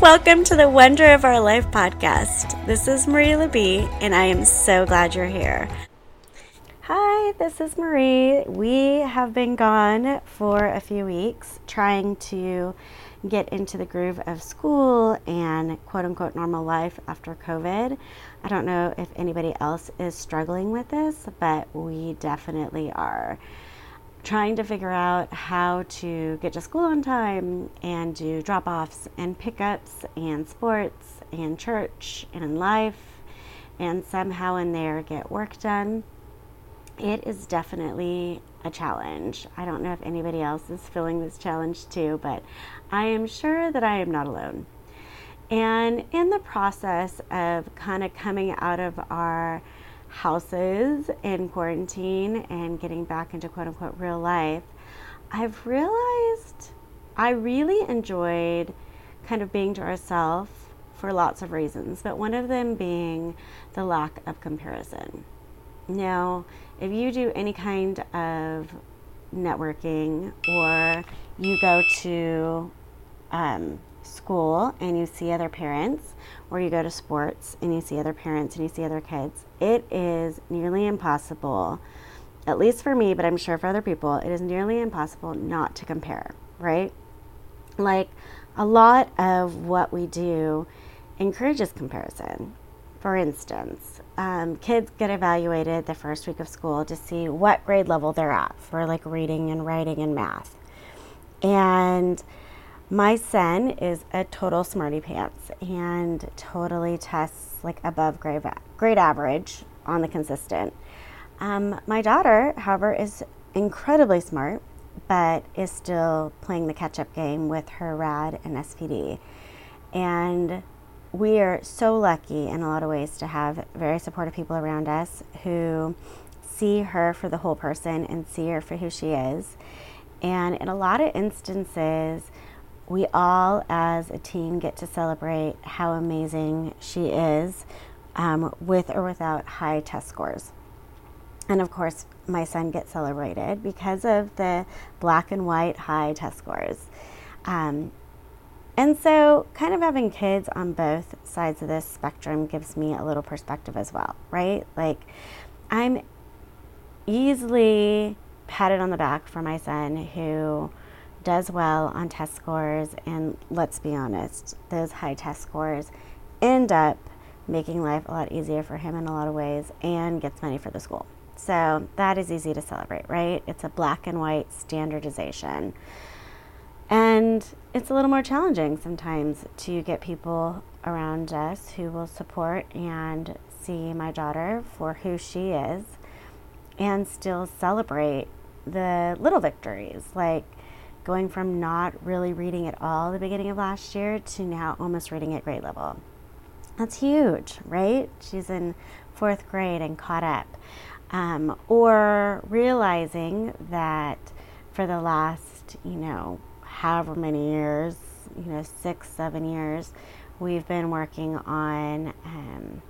welcome to the Wonder of Our Life podcast. This is Marie Labie, and I am so glad you're here. Hi, this is Marie. We have been gone for a few weeks trying to get into the groove of school and quote unquote normal life after COVID. I don't know if anybody else is struggling with this, but we definitely are trying to figure out how to get to school on time and do drop offs and pickups and sports and church and life and somehow in there get work done it is definitely a challenge. I don't know if anybody else is feeling this challenge too, but I am sure that I am not alone. And in the process of kind of coming out of our houses in quarantine and getting back into quote unquote real life, I've realized I really enjoyed kind of being to ourselves for lots of reasons, but one of them being the lack of comparison. Now, if you do any kind of networking or you go to um, school and you see other parents, or you go to sports and you see other parents and you see other kids, it is nearly impossible, at least for me, but I'm sure for other people, it is nearly impossible not to compare, right? Like a lot of what we do encourages comparison. For instance, um, kids get evaluated the first week of school to see what grade level they're at for like reading and writing and math. And my son is a total smarty pants and totally tests like above grade, grade average on the consistent. Um, my daughter, however, is incredibly smart, but is still playing the catch up game with her RAD and SPD. And we are so lucky in a lot of ways to have very supportive people around us who see her for the whole person and see her for who she is. And in a lot of instances, we all as a team get to celebrate how amazing she is um, with or without high test scores. And of course, my son gets celebrated because of the black and white high test scores. Um, and so, kind of having kids on both sides of this spectrum gives me a little perspective as well, right? Like, I'm easily patted on the back for my son who does well on test scores. And let's be honest, those high test scores end up making life a lot easier for him in a lot of ways and gets money for the school. So, that is easy to celebrate, right? It's a black and white standardization. And it's a little more challenging sometimes to get people around us who will support and see my daughter for who she is and still celebrate the little victories, like going from not really reading at all the beginning of last year to now almost reading at grade level. That's huge, right? She's in fourth grade and caught up. Um, or realizing that for the last, you know, however many years, you know, six, seven years, we've been working on um,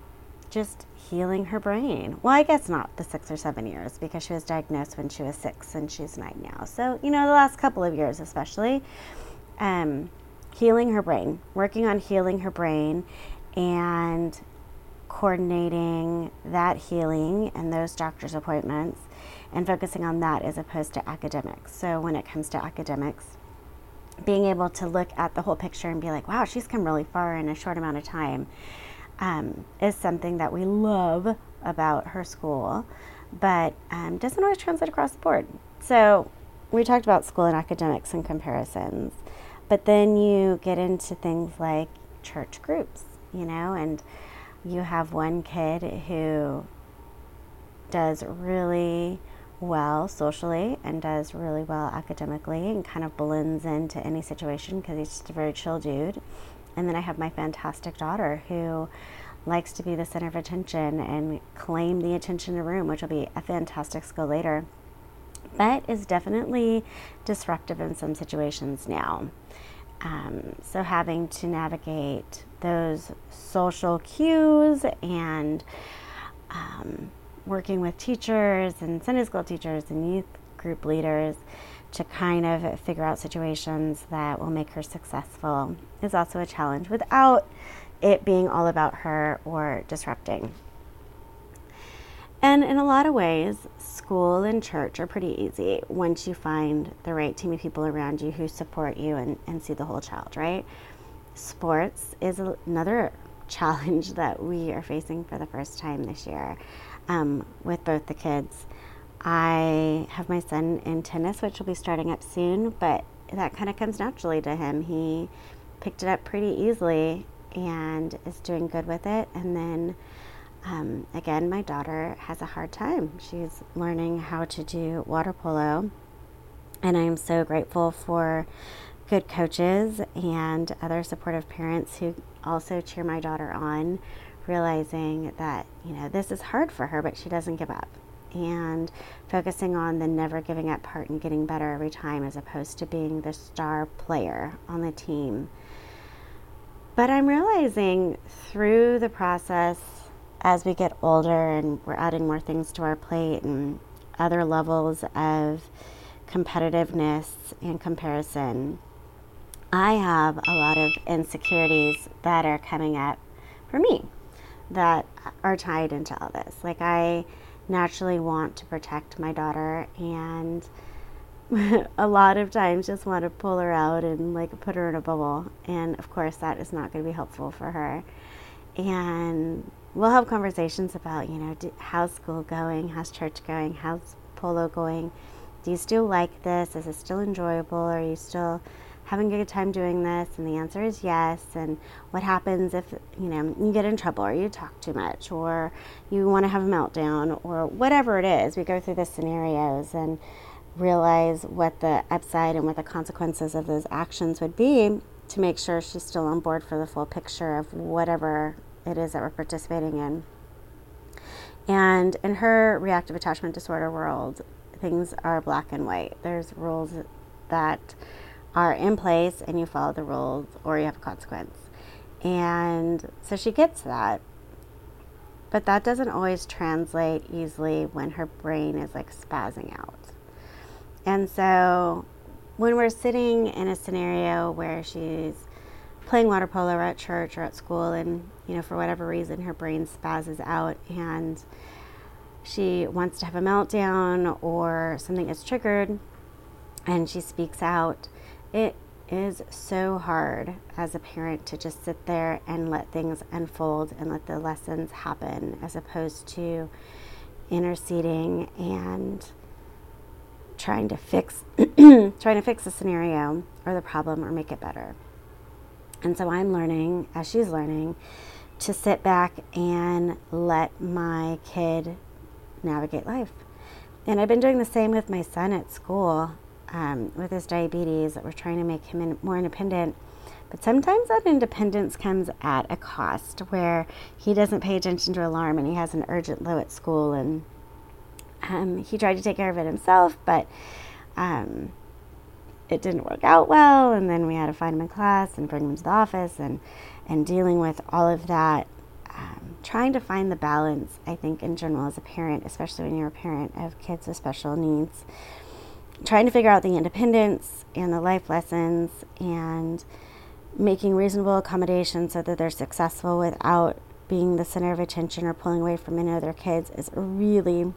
just healing her brain. Well, I guess not the six or seven years because she was diagnosed when she was six and she's nine now. So, you know, the last couple of years, especially, um, healing her brain, working on healing her brain and coordinating that healing and those doctor's appointments and focusing on that as opposed to academics. So, when it comes to academics, being able to look at the whole picture and be like, wow, she's come really far in a short amount of time um, is something that we love about her school, but um, doesn't always translate across the board. So we talked about school and academics and comparisons, but then you get into things like church groups, you know, and you have one kid who does really well socially and does really well academically and kind of blends into any situation because he's just a very chill dude. And then I have my fantastic daughter who likes to be the center of attention and claim the attention in the room, which will be a fantastic skill later, but is definitely disruptive in some situations now. Um, so having to navigate those social cues and um, working with teachers and Sunday school teachers and youth group leaders to kind of figure out situations that will make her successful is also a challenge without it being all about her or disrupting. And in a lot of ways, school and church are pretty easy once you find the right team of people around you who support you and, and see the whole child, right? Sports is another challenge that we are facing for the first time this year um, with both the kids. I have my son in tennis, which will be starting up soon, but that kind of comes naturally to him. He picked it up pretty easily and is doing good with it. And then um, again, my daughter has a hard time. She's learning how to do water polo, and I'm so grateful for good coaches and other supportive parents who also cheer my daughter on, realizing that, you know, this is hard for her, but she doesn't give up. And focusing on the never giving up part and getting better every time as opposed to being the star player on the team. But I'm realizing through the process as we get older and we're adding more things to our plate and other levels of competitiveness and comparison, I have a lot of insecurities that are coming up for me that are tied into all this. Like, I naturally want to protect my daughter, and a lot of times just want to pull her out and like put her in a bubble. And of course, that is not going to be helpful for her. And we'll have conversations about, you know, how's school going? How's church going? How's polo going? Do you still like this? Is it still enjoyable? Are you still having a good time doing this? And the answer is yes. And what happens if, you know, you get in trouble or you talk too much or you want to have a meltdown or whatever it is? We go through the scenarios and realize what the upside and what the consequences of those actions would be to make sure she's still on board for the full picture of whatever it is that we're participating in. And in her reactive attachment disorder world, things are black and white. There's rules that are in place, and you follow the rules, or you have a consequence. And so she gets that. But that doesn't always translate easily when her brain is like spazzing out. And so when we're sitting in a scenario where she's playing water polo or at church or at school and you know for whatever reason her brain spazzes out and she wants to have a meltdown or something is triggered and she speaks out it is so hard as a parent to just sit there and let things unfold and let the lessons happen as opposed to interceding and trying to fix trying to fix the scenario or the problem or make it better. And so I'm learning, as she's learning, to sit back and let my kid navigate life. And I've been doing the same with my son at school um, with his diabetes, that we're trying to make him in, more independent. But sometimes that independence comes at a cost where he doesn't pay attention to alarm and he has an urgent low at school and um, he tried to take care of it himself, but um, it didn't work out well, and then we had to find him in class and bring him to the office, and and dealing with all of that, um, trying to find the balance. I think in general as a parent, especially when you're a parent of kids with special needs, trying to figure out the independence and the life lessons and making reasonable accommodations so that they're successful without being the center of attention or pulling away from any other kids is a really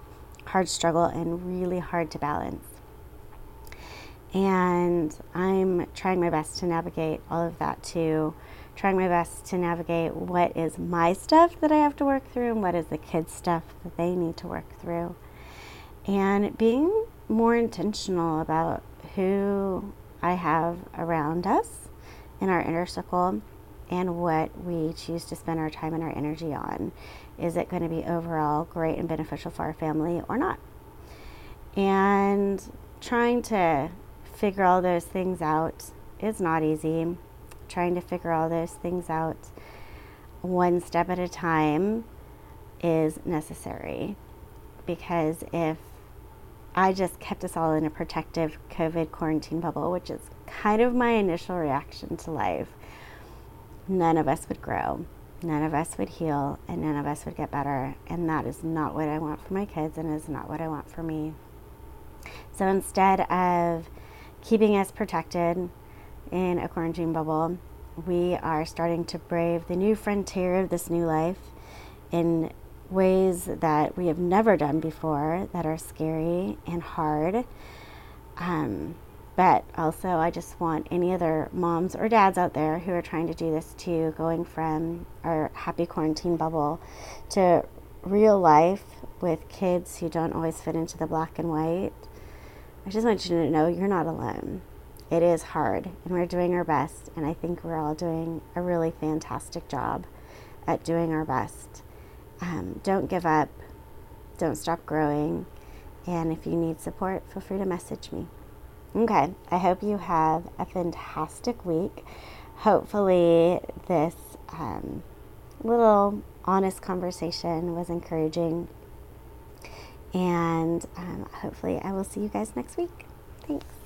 hard struggle and really hard to balance. And I'm trying my best to navigate all of that too. Trying my best to navigate what is my stuff that I have to work through and what is the kids' stuff that they need to work through. And being more intentional about who I have around us in our inner circle and what we choose to spend our time and our energy on. Is it going to be overall great and beneficial for our family or not? And trying to figure all those things out is not easy. Trying to figure all those things out one step at a time is necessary because if I just kept us all in a protective COVID quarantine bubble, which is kind of my initial reaction to life, none of us would grow, none of us would heal, and none of us would get better. And that is not what I want for my kids, and is not what I want for me. So instead of keeping us protected in a quarantine bubble. We are starting to brave the new frontier of this new life in ways that we have never done before that are scary and hard. Um, but also, I just want any other moms or dads out there who are trying to do this too, going from our happy quarantine bubble to real life with kids who don't always fit into the black and white. I just want you to know you're not alone. It is hard, and we're doing our best, and I think we're all doing a really fantastic job at doing our best. Um, don't give up, don't stop growing, and if you need support, feel free to message me. Okay, I hope you have a fantastic week. Hopefully, this um, little honest conversation was encouraging. And um, hopefully, I will see you guys next week. Thanks.